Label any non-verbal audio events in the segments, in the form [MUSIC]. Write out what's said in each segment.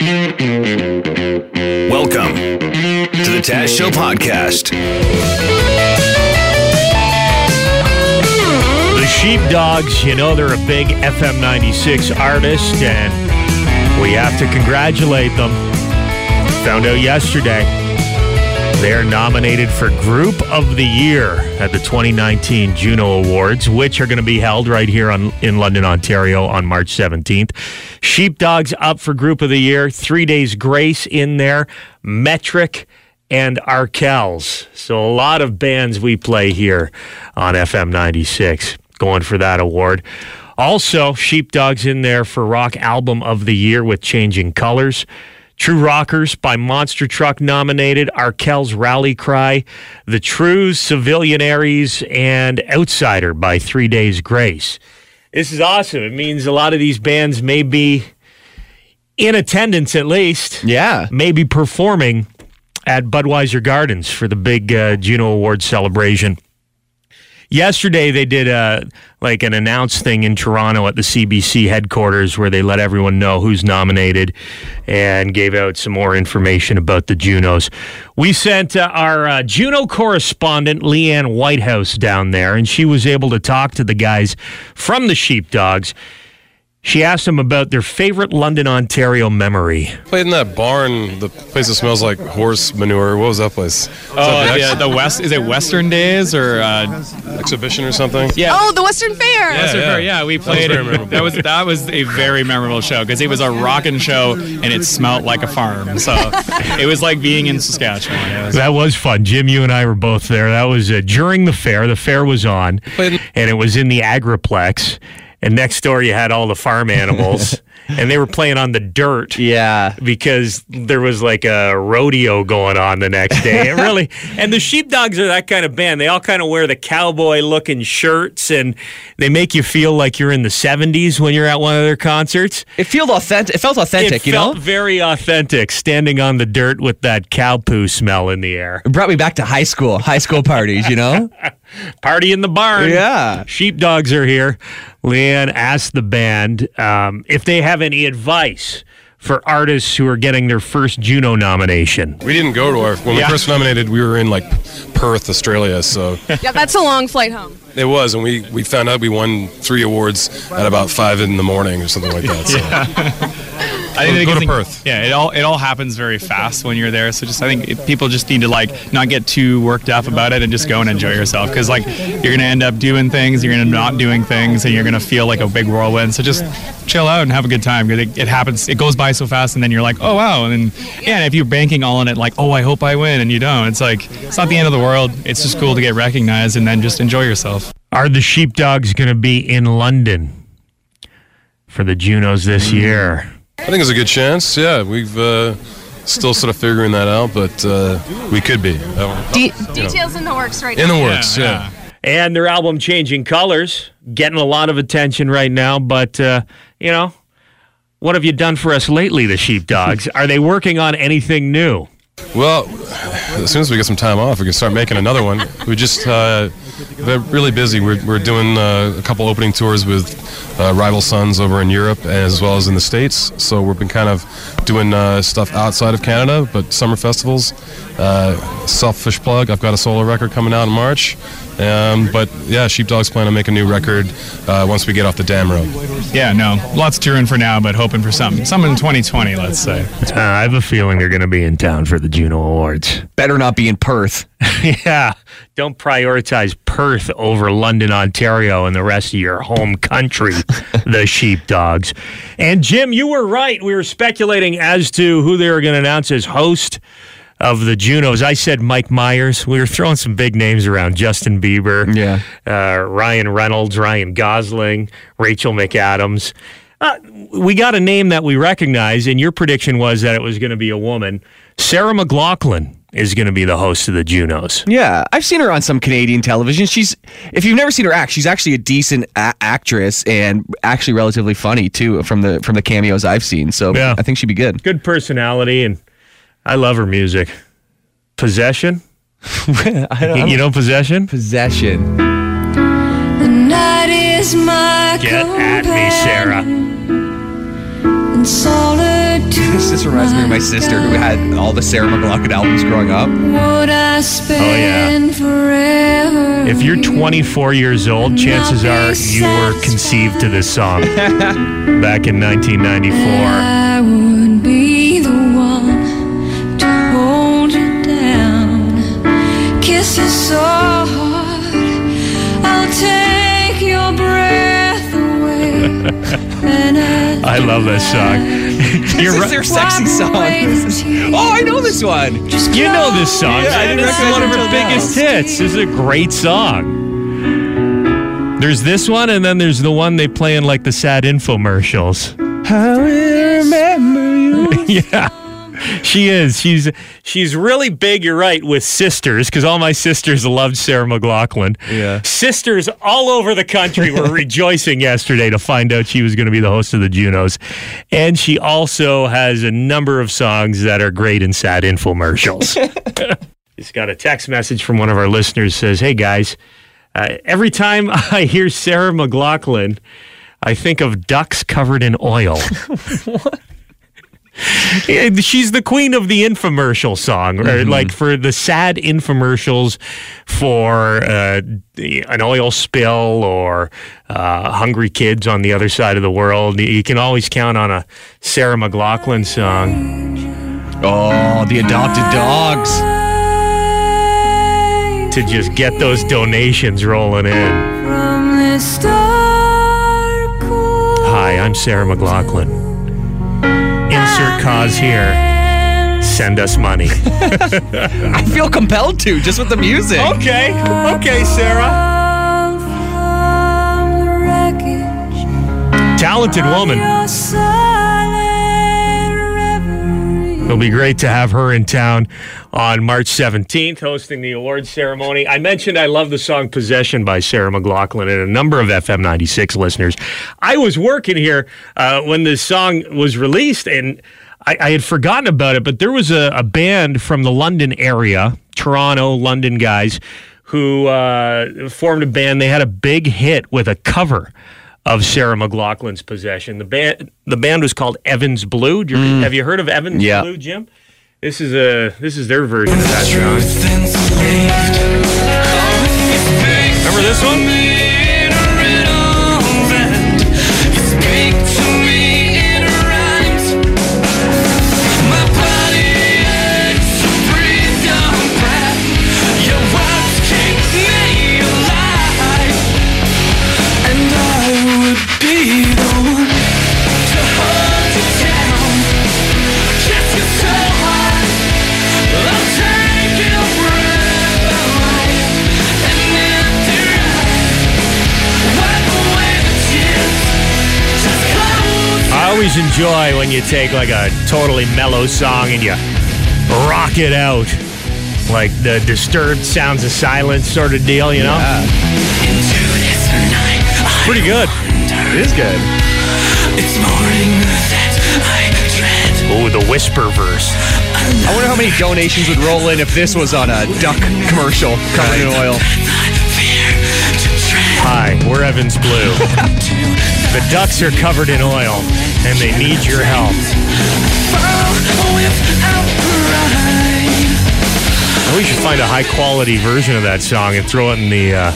Welcome to the Taz Show podcast. The Sheepdogs, you know, they're a big FM 96 artist, and we have to congratulate them. Found out yesterday they're nominated for Group of the Year at the 2019 Juno Awards, which are going to be held right here on, in London, Ontario on March 17th. Sheepdogs up for Group of the Year, Three Days Grace in there, Metric, and Arkells. So a lot of bands we play here on FM 96 going for that award. Also, Sheepdogs in there for Rock Album of the Year with Changing Colors. True Rockers by Monster Truck nominated, Arkells Rally Cry, The Trews, Civilianaires, and Outsider by Three Days Grace. This is awesome. It means a lot of these bands may be in attendance at least. Yeah. Maybe performing at Budweiser Gardens for the big uh, Juno Award celebration. Yesterday they did a like an announced thing in Toronto at the CBC headquarters where they let everyone know who's nominated and gave out some more information about the Junos. We sent uh, our uh, Juno correspondent Leanne Whitehouse down there and she was able to talk to the guys from the Sheepdogs. She asked them about their favorite London, Ontario memory. Played in that barn, the place that smells like horse manure. What was that place? Was Oh, that the yeah, the West is it Western Days or uh, exhibition or something? yeah. Oh, the Western Fair. Western yeah. Fair, yeah, we was played. very it. That was that was a very memorable show because it was a rocking show and it smelled like a farm. So it was like being in Saskatchewan. Was- That was fun. Jim, you and I were both there. That was uh, during the fair. The fair was on, Played- and it was in the agriplex. And next door, you had all the farm animals, [LAUGHS] and they were playing on the dirt. Yeah. Because there was like a rodeo going on the next day. It [LAUGHS] really, and the sheepdogs are that kind of band. They all kind of wear the cowboy looking shirts, and they make you feel like you're in the '70s when you're at one of their concerts. It felt authentic. It felt authentic, it you felt know? very authentic, standing on the dirt with that cow poo smell in the air. It brought me back to high school, high school parties, you know? [LAUGHS] Party in the barn. Yeah. Sheepdogs are here. Leanne asked the band um, if they have any advice for artists who are getting their first Juno nomination. We didn't go to our when we first nominated. We were in like Perth, Australia. So [LAUGHS] Yeah, that's a long flight home. it was, and we we found out we won three awards at about five in the morning or something like that. So. [LAUGHS] I think go to think- Perth. Yeah, it all it all happens very fast when you're there. So just I think it, people just need to like not get too worked up about it and just go and enjoy yourself because like you're gonna end up doing things, you're gonna not doing things, and you're gonna feel like a big whirlwind. So just chill out and have a good time because it, it happens. It goes by so fast, and then you're like, oh wow, and then yeah, and if you're banking all on it, like oh I hope I win, and you don't, it's like it's not the end of the world. It's just cool to get recognized and then just enjoy yourself. Are the Sheepdogs going to be in London for the Junos this year? I think it's a good chance. Yeah, we've uh, still sort of figuring that out, but uh, we could be. De- details in the works right in now. In the works. Yeah. And their album Changing Colors, getting a lot of attention right now. But, uh, you know, what have you done for us lately, the Sheepdogs? [LAUGHS] Are they working on anything new? Well, as soon as we get some time off, we can start making another one. We just uh, they're really busy. We're, we're doing uh, a couple opening tours with uh, Rival Sons over in Europe as well as in the States. So we've been kind of doing uh, stuff outside of Canada, but summer festivals. Uh, selfish plug, I've got a solo record coming out in March. Um, but yeah, Sheepdogs plan to make a new record uh, once we get off the dam road. Yeah, no, lots touring for now, but hoping for something, something in 2020, let's say. Uh, I have a feeling they're going to be in town for the Juno Awards. Better not be in Perth. [LAUGHS] yeah, don't prioritize Perth over London, Ontario, and the rest of your home country, [LAUGHS] the Sheepdogs. And Jim, you were right. We were speculating as to who they were going to announce as host of the Junos. I said Mike Myers. We were throwing some big names around: Justin Bieber, Yeah. uh, Ryan Reynolds, Ryan Gosling, Rachel McAdams. Uh, we got a name that we recognize, and your prediction was that it was going to be a woman. Sarah McLachlan is going to be the host of the Junos. Yeah, I've seen her on some Canadian television. She's, if you've never seen her act, she's actually a decent a- actress and actually relatively funny too from the from the cameos I've seen. So Yeah. I think she'd be good. Good personality, and I love her music. Possession? [LAUGHS] you know Possession? Possession. The night is my Get at me, Sarah. and solitude [LAUGHS] this just reminds me of my sister who had all the Sarah McLachlan albums growing up. Would I oh, spend forever? If you're 24 years old, chances are you were conceived to this song back in 1994. Down. Kiss you so hard, I'll take your breath away. [LAUGHS] I I love [LAUGHS] this song. You're This is right. their sexy song. [LAUGHS] Oh, I know this one. You know this song. Yeah, I didn't This is recognize one of her until now. biggest hits. This is a great song. There's this one, and then there's the one they play in like the sad infomercials. I will remember you. yeah. She is. She's she's really big, you're right, with sisters, because all my sisters loved Sarah McLachlan. Yeah. Sisters all over the country were [LAUGHS] rejoicing yesterday to find out she was going to be the host of the Junos. And she also has a number of songs that are great and sad infomercials. [LAUGHS] Just got a text message from one of our listeners says, Hey guys, uh, every time [LAUGHS] I hear Sarah McLachlan, I think of ducks covered in oil. Yeah, She's the queen of the infomercial song, or like for the sad infomercials for uh, an oil spill or uh, hungry kids on the other side of the world. You can always count on a Sarah McLachlan song Oh, the adopted dogs. to just get those donations rolling in. From this dark Hi, I'm Sarah McLachlan. Insert cause here. Send us money. [LAUGHS] I feel compelled to just with the music. okay, okay, Sarah. from the wreckage Talented woman. It'll be great to have her in town on March 17th, hosting the awards ceremony. I mentioned I love the song Possession by Sarah McLachlan and a number of FM 96 listeners. I was working here uh, when this song was released and I, I had forgotten about it, but there was a, a band from the London area, Toronto, London guys, who uh, formed a band. They had a big hit with a cover of Sarah McLachlan's Possession. The band the band was called Evans Blue. Do you- mm. Have you heard of Evans Yeah. Blue, Jim? This is a this is their version of that song. Remember this one? Enjoy when you take like a totally mellow song and you rock it out. Like the disturbed sounds of silence sort of deal, you know? Pretty good. It is good. Oh, the whisper verse. I wonder how many donations would roll in if this was on a duck commercial covered in oil. Hi, we're Evans Blue. [LAUGHS] the ducks are covered in oil and they need your help. We should find a high quality version of that song and throw it in the uh,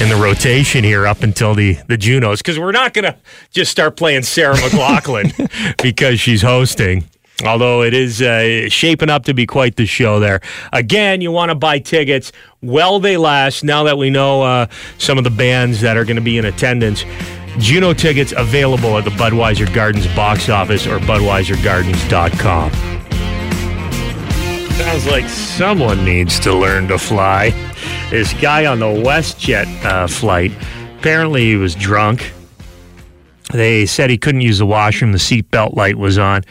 in the rotation here up until the the Junos because we're not gonna just start playing Sarah McLachlan because she's hosting. Although it is uh, shaping up to be quite the show there. Again, you want to buy tickets while they last. Now that we know uh, some of the bands that are going to be in attendance, Juno tickets available at the Budweiser Gardens box office or BudweiserGardens.com. Sounds like someone needs to learn to fly. This guy on the WestJet uh, flight, apparently he was drunk. They said he couldn't use the washroom. The seatbelt light was on.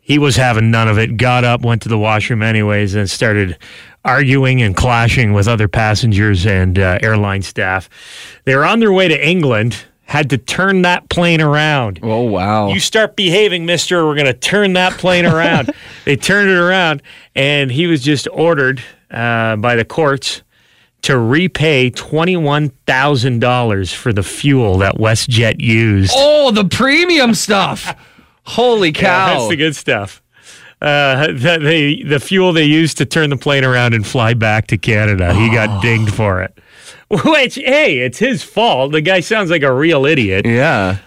He was having none of it. Got up, went to the washroom anyways, and started arguing and clashing with other passengers and uh, airline staff. They were on their way to England. Had to turn that plane around. Oh wow. You start behaving, mister. We're going to turn that plane [LAUGHS] around. they turned it around, and he was just ordered uh, by the courts to repay $21,000 for the fuel that WestJet used. oh, the premium stuff. Holy [LAUGHS] Yeah, cow! that's the good stuff. Uh, the, the the fuel they used to turn the plane around and fly back to Canada. He Oh. got dinged for it. [LAUGHS] Which, hey, it's his fault. The guy sounds like a real idiot. yeah.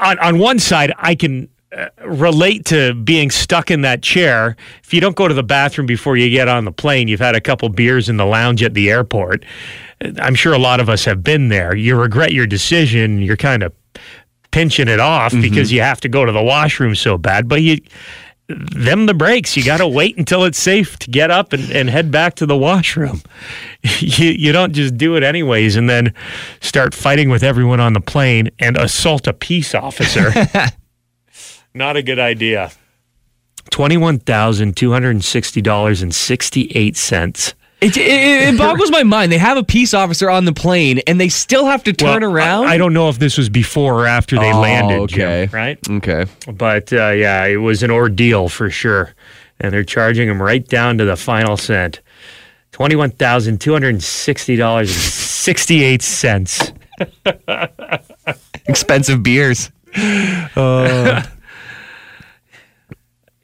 On on one side, I can uh, relate to being stuck in that chair. If you don't go to the bathroom before you get on the plane, you've had a couple beers in the lounge at the airport. I'm sure a lot of us have been there. You regret your decision. You're kind of pinching it off because you have to go to the washroom so bad. But you, them the brakes. You got to wait until it's safe to get up and, and head back to the washroom. [LAUGHS] you, you don't just do it anyways and then start fighting with everyone on the plane and assault a peace officer. [LAUGHS] Not a good idea. $21,260.68 it, it, it [LAUGHS] boggles my mind. They have a peace officer on the plane, and they still have to turn around. I, I don't know if this was before or after they Oh, landed. Jim, okay. right? Okay. But uh, yeah, it was an ordeal for sure. And they're charging him right down to the final cent. $21,260.68. [LAUGHS] Expensive beers. [LAUGHS]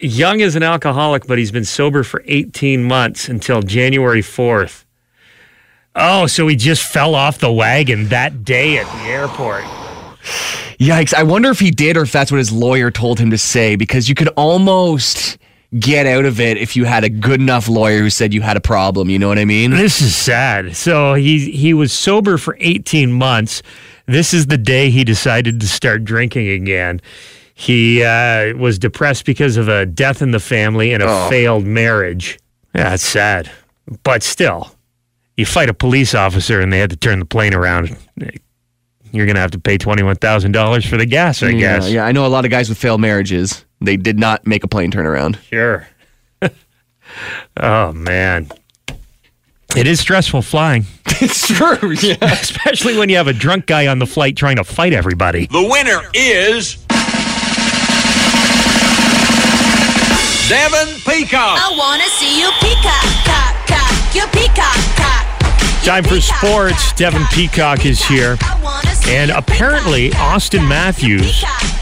Young is an alcoholic, but he's been sober for 18 months until January 4th. Oh, so he just fell off the wagon that day at the airport. Yikes. I wonder if he did or if that's what his lawyer told him to say because you could almost get out of it if you had a good enough lawyer who said you had a problem. You know what I mean? This is sad. So he he was sober for 18 months. This is the day he decided to start drinking again. He uh, was depressed because of a death in the family and a failed marriage. Yeah, it's sad, but still, you fight a police officer and they had to turn the plane around. You're gonna have to pay twenty one thousand dollars for the gas, I yeah, guess. yeah, I know a lot of guys with failed marriages. They did not make a plane turnaround. Sure. [LAUGHS] oh man. It is stressful flying. [LAUGHS] it's true. Yeah. [LAUGHS] especially when you have a drunk guy on the flight trying to fight everybody. The winner is. Devin Peacock. I wanna see you peacock, cock, cock, you peacock, cock. Time for sports. cock, Devin Peacock is here. I wanna see And apparently, Auston Matthews peacock, cock.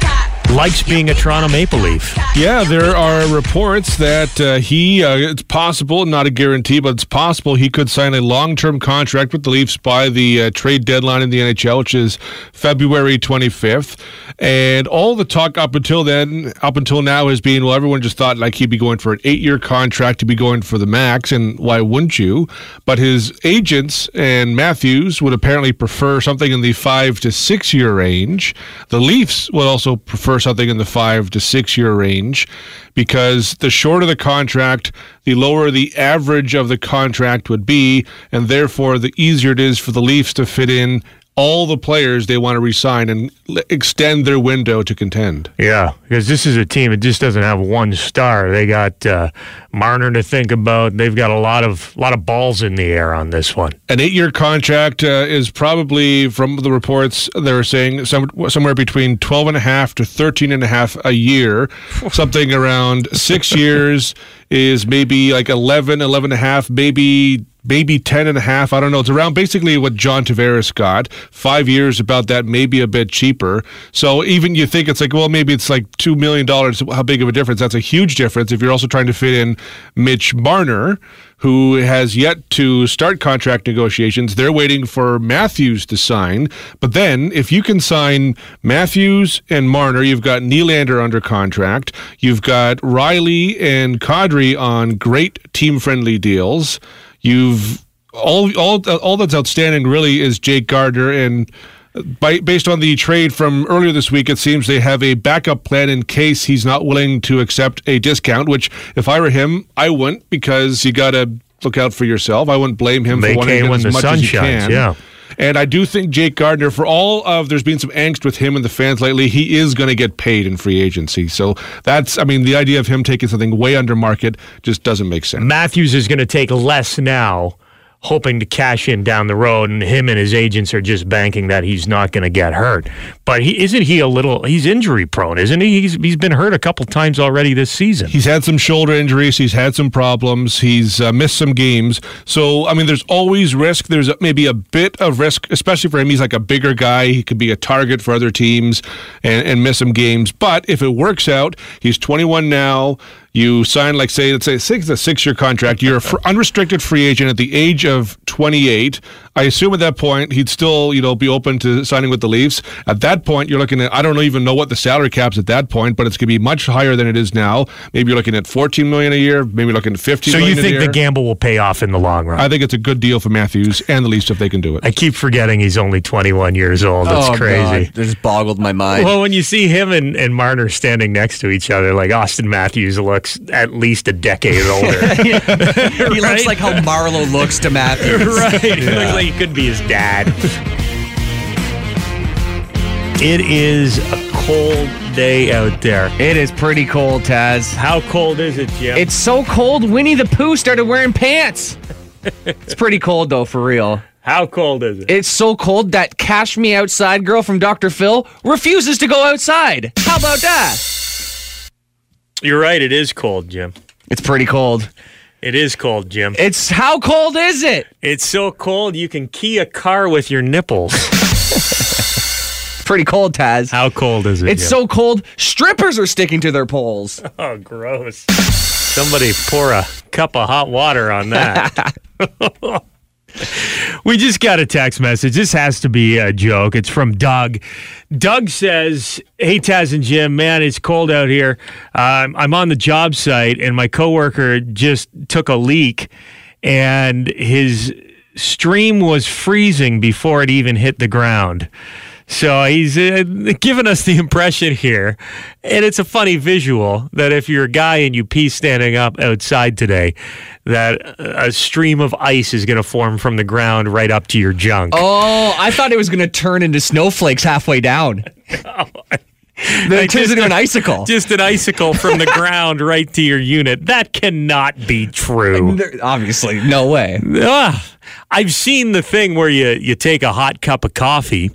Likes being a Toronto Maple Leaf. Yeah, there are reports that uh, he, uh, it's possible, not a guarantee, but it's possible he could sign a long term contract with the Leafs by the uh, trade deadline in the NHL, which is February 25th. And all the talk up until then, up until now, has been well, everyone just thought like he'd be going for an eight year contract to be going for the max, and why wouldn't you? But his agents and Matthews would apparently prefer something in the five to six year range. The Leafs would also prefer something in the five to six year range because the shorter the contract, the lower the average of the contract would be, and therefore the easier it is for the Leafs to fit in all the players they want to resign and extend their window to contend. Yeah, because this is a team that just doesn't have one star. They got uh, Marner to think about. They've got a lot of lot of balls in the air on this one. An eight-year contract uh, is probably, from the reports, they're saying some, somewhere between 12 and a half to 13 and a half a year. [LAUGHS] Something around six years is maybe like 11, 11 and a half, maybe maybe 10 and a half. I don't know. It's around basically what John Tavares got. Five years about that, maybe a bit cheaper. So even you think it's like, well, maybe it's like $2 million. How big of a difference? That's a huge difference if you're also trying to fit in Mitch Marner, who has yet to start contract negotiations. They're waiting for Matthews to sign. But then if you can sign Matthews and Marner, you've got Nylander under contract. You've got Riley and Kadri on great team-friendly deals. You've all all all that's outstanding really is Jake Gardiner and by, based on the trade from earlier this week, it seems they have a backup plan in case he's not willing to accept a discount. Which, if I were him, I wouldn't because you got to look out for yourself. I wouldn't blame him Make for wanting to get when as the much sun as he shines, can. yeah. And I do think Jake Gardiner, for all of there's been some angst with him and the fans lately, he is going to get paid in free agency. So that's, I mean, the idea of him taking something way under market just doesn't make sense. Matthews is going to take less now hoping to cash in down the road, and him and his agents are just banking that he's not going to get hurt. But he isn't he a little? He's injury prone, isn't he? He's he's been hurt a couple times already this season. He's had some shoulder injuries. He's had some problems. He's uh, missed some games. So, I mean, there's always risk. There's maybe a bit of risk, especially for him. He's like a bigger guy. He could be a target for other teams and, and miss some games. But if it works out, he's 21 now. You sign, like, say, let's say six, a six year contract. You're a fr- unrestricted free agent at the age of 28. I assume at that point he'd still, you know, be open to signing with the Leafs. At that point, you're looking at I don't even know what the salary cap's at that point, but it's going to be much higher than it is now. Maybe you're looking at 14 million a year. Maybe you're looking at 15. So you million a think year. the gamble will pay off in the long run? I think it's a good deal for Matthews and the Leafs if they can do it. I keep forgetting he's only 21 years old. That's oh, crazy. God. That just boggled my mind. Well, when you see him and, and Marner standing next to each other, like Auston Matthews looks at least a decade older. [LAUGHS] he Right? looks like how Marleau looks to Matthews. [LAUGHS] right. He looks like he could be his dad. It is a cold day out there. It is pretty cold, Taz. How cold is it, Jim? It's so cold, Winnie the Pooh started wearing pants. it's pretty cold, though, for real. How cold is it? It's so cold that Cash Me Outside girl from Dr. Phil refuses to go outside. How about that? You're right. It is cold, Jim. It's pretty cold. It is cold, Jim. It's how cold is it? It's so cold you can key a car with your nipples. [LAUGHS] Pretty cold, Taz. How cold is it? It's Jim? so cold, strippers are sticking to their poles. [LAUGHS] Oh, gross. Somebody pour a cup of hot water on that. [LAUGHS] we just got a text message. This has to be a joke. It's from Doug. Doug says, Hey, Taz and Jim, man, it's cold out here. Um, I'm on the job site, and my coworker just took a leak, and his stream was freezing before it even hit the ground. So he's uh, giving us the impression here, and it's a funny visual that if you're a guy and you pee standing up outside today, that a stream of ice is going to form from the ground right up to your junk. Oh, I thought it was going to turn into snowflakes halfway down. [LAUGHS] Then it turns into an icicle. Just an icicle from the ground right to your unit. That cannot be true. Obviously, no way. Ugh. I've seen the thing where you, you take a hot cup of coffee,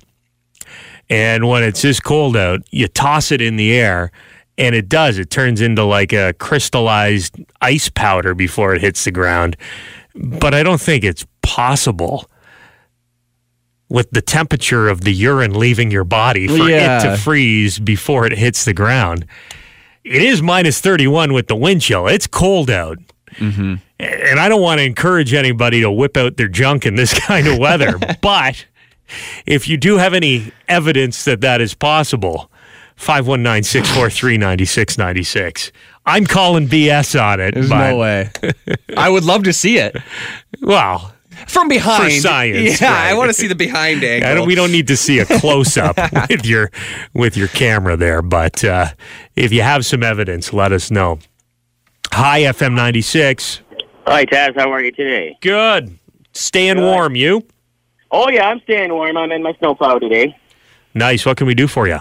and when it's this cold out, you toss it in the air, and it does. It turns into like a crystallized ice powder before it hits the ground. But I don't think it's possible with the temperature of the urine leaving your body for it to freeze before it hits the ground. It is minus 31 with the wind chill. It's cold out. Mm-hmm. And I don't want to encourage anybody to whip out their junk in this [LAUGHS] kind of weather. [LAUGHS] but if you do have any evidence that that is possible, 519 643 9696. I'm calling BS on it. There's but, no way. [LAUGHS] I would love to see it Well, from behind. For science, Yeah, right. I want to see the behind [LAUGHS] angle. I don't, we don't need to see a close up [LAUGHS] with your with your camera there, but uh, if you have some evidence, let us know. Hi, FM ninety six. Hi, Taz. How are you today? Good. Staying warm. You Oh, yeah, I'm staying warm. I'm in my snowplow today. nice. What can we do for you?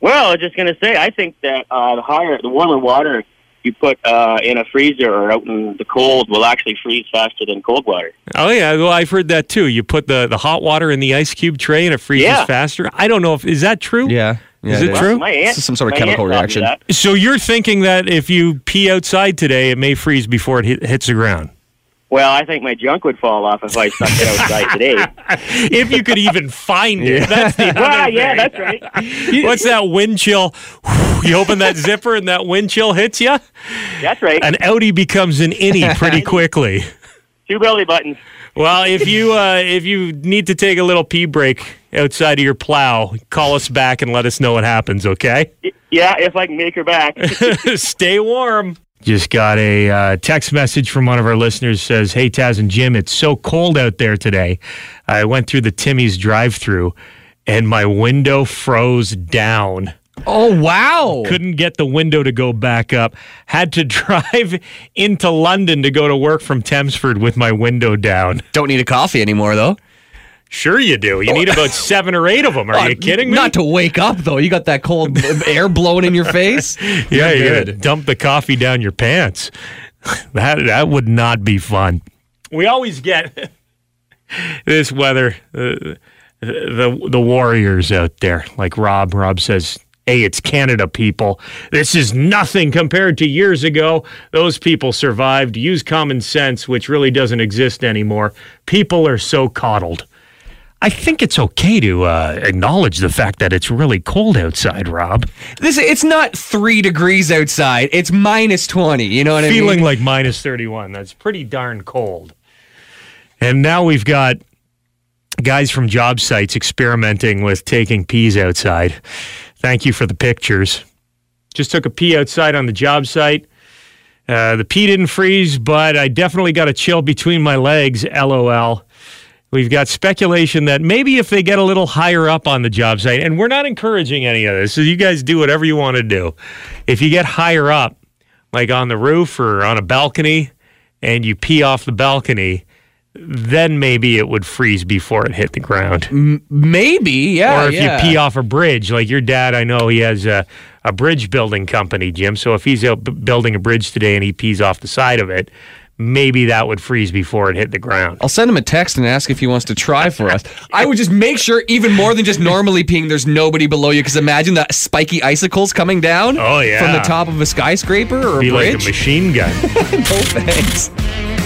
Well, I was just going to say, I think that uh, the higher, the warmer water you put uh, in a freezer or out in the cold will actually freeze faster than cold water. Oh yeah, well I've heard that too. You put the, the hot water in the ice cube tray and it freezes Yeah. faster. I don't know if is that true. Yeah. yeah Is it true? My aunt, This is some sort of chemical aunt taught me reaction. So you're thinking that if you pee outside today, it may freeze before it hit, hits the ground. Well, I think my junk would fall off if I stuck it outside [LAUGHS] today. if you could even find it, that's the [LAUGHS] other well, yeah, that's right. [LAUGHS] What's that wind chill? You open that zipper and that wind chill hits you. That's right. An outie becomes an innie pretty quickly. Two belly buttons. Well, if you uh, if you need to take a little pee break outside of your plow, call us back and let us know what happens. Okay. Yeah, if I can make her back. Stay warm. Just got a uh, text message from one of our listeners says, "Hey Taz and Jim, it's so cold out there today. I went through the Timmy's drive-through, and my window froze down. Oh, wow. Couldn't get the window to go back up. Had to [LAUGHS] drive into London to go to work from Thamesford with my window down. Don't need a coffee anymore, though. Sure, you do. You need about [LAUGHS] seven or eight of them. Are you kidding me? Not to wake up, though. You got that cold [LAUGHS] air blowing in your [LAUGHS] face. Yeah, You're you gotta good. dump the coffee down your pants. That that would not be fun. We always get this weather, uh, the the warriors out there, like Rob. Rob says, "Hey, it's Canada, people. This is nothing compared to years ago. Those people survived. Use common sense, which really doesn't exist anymore. People are so coddled." I think it's okay to uh, acknowledge the fact that it's really cold outside, Rob. This it's not three degrees outside. It's minus twenty. You know what I mean? Feeling like minus 31. That's pretty darn cold. And now we've got guys from job sites experimenting with taking peas outside. Thank you for the pictures. Just took a pee outside on the job site. Uh, the pee didn't freeze, but I definitely got a chill between my legs. LOL. We've got speculation that maybe if they get a little higher up on the job site, and we're not encouraging any of this, so you guys do whatever you want to do. If you get higher up, like on the roof or on a balcony, and you pee off the balcony, then maybe it would freeze before it hit the ground. Maybe, yeah. or if yeah. you pee off a bridge, like your dad, I know he has a, a bridge building company, Jim. So if he's out b- building a bridge today and he pees off the side of it, maybe that would freeze before it hit the ground. I'll send him a text and ask if he wants to try for us. I would just make sure, even more than just normally peeing, there's nobody below you. Because imagine the spiky icicles coming down Oh, yeah. from the top of a skyscraper or a bridge. Be like a machine gun. [LAUGHS] no thanks.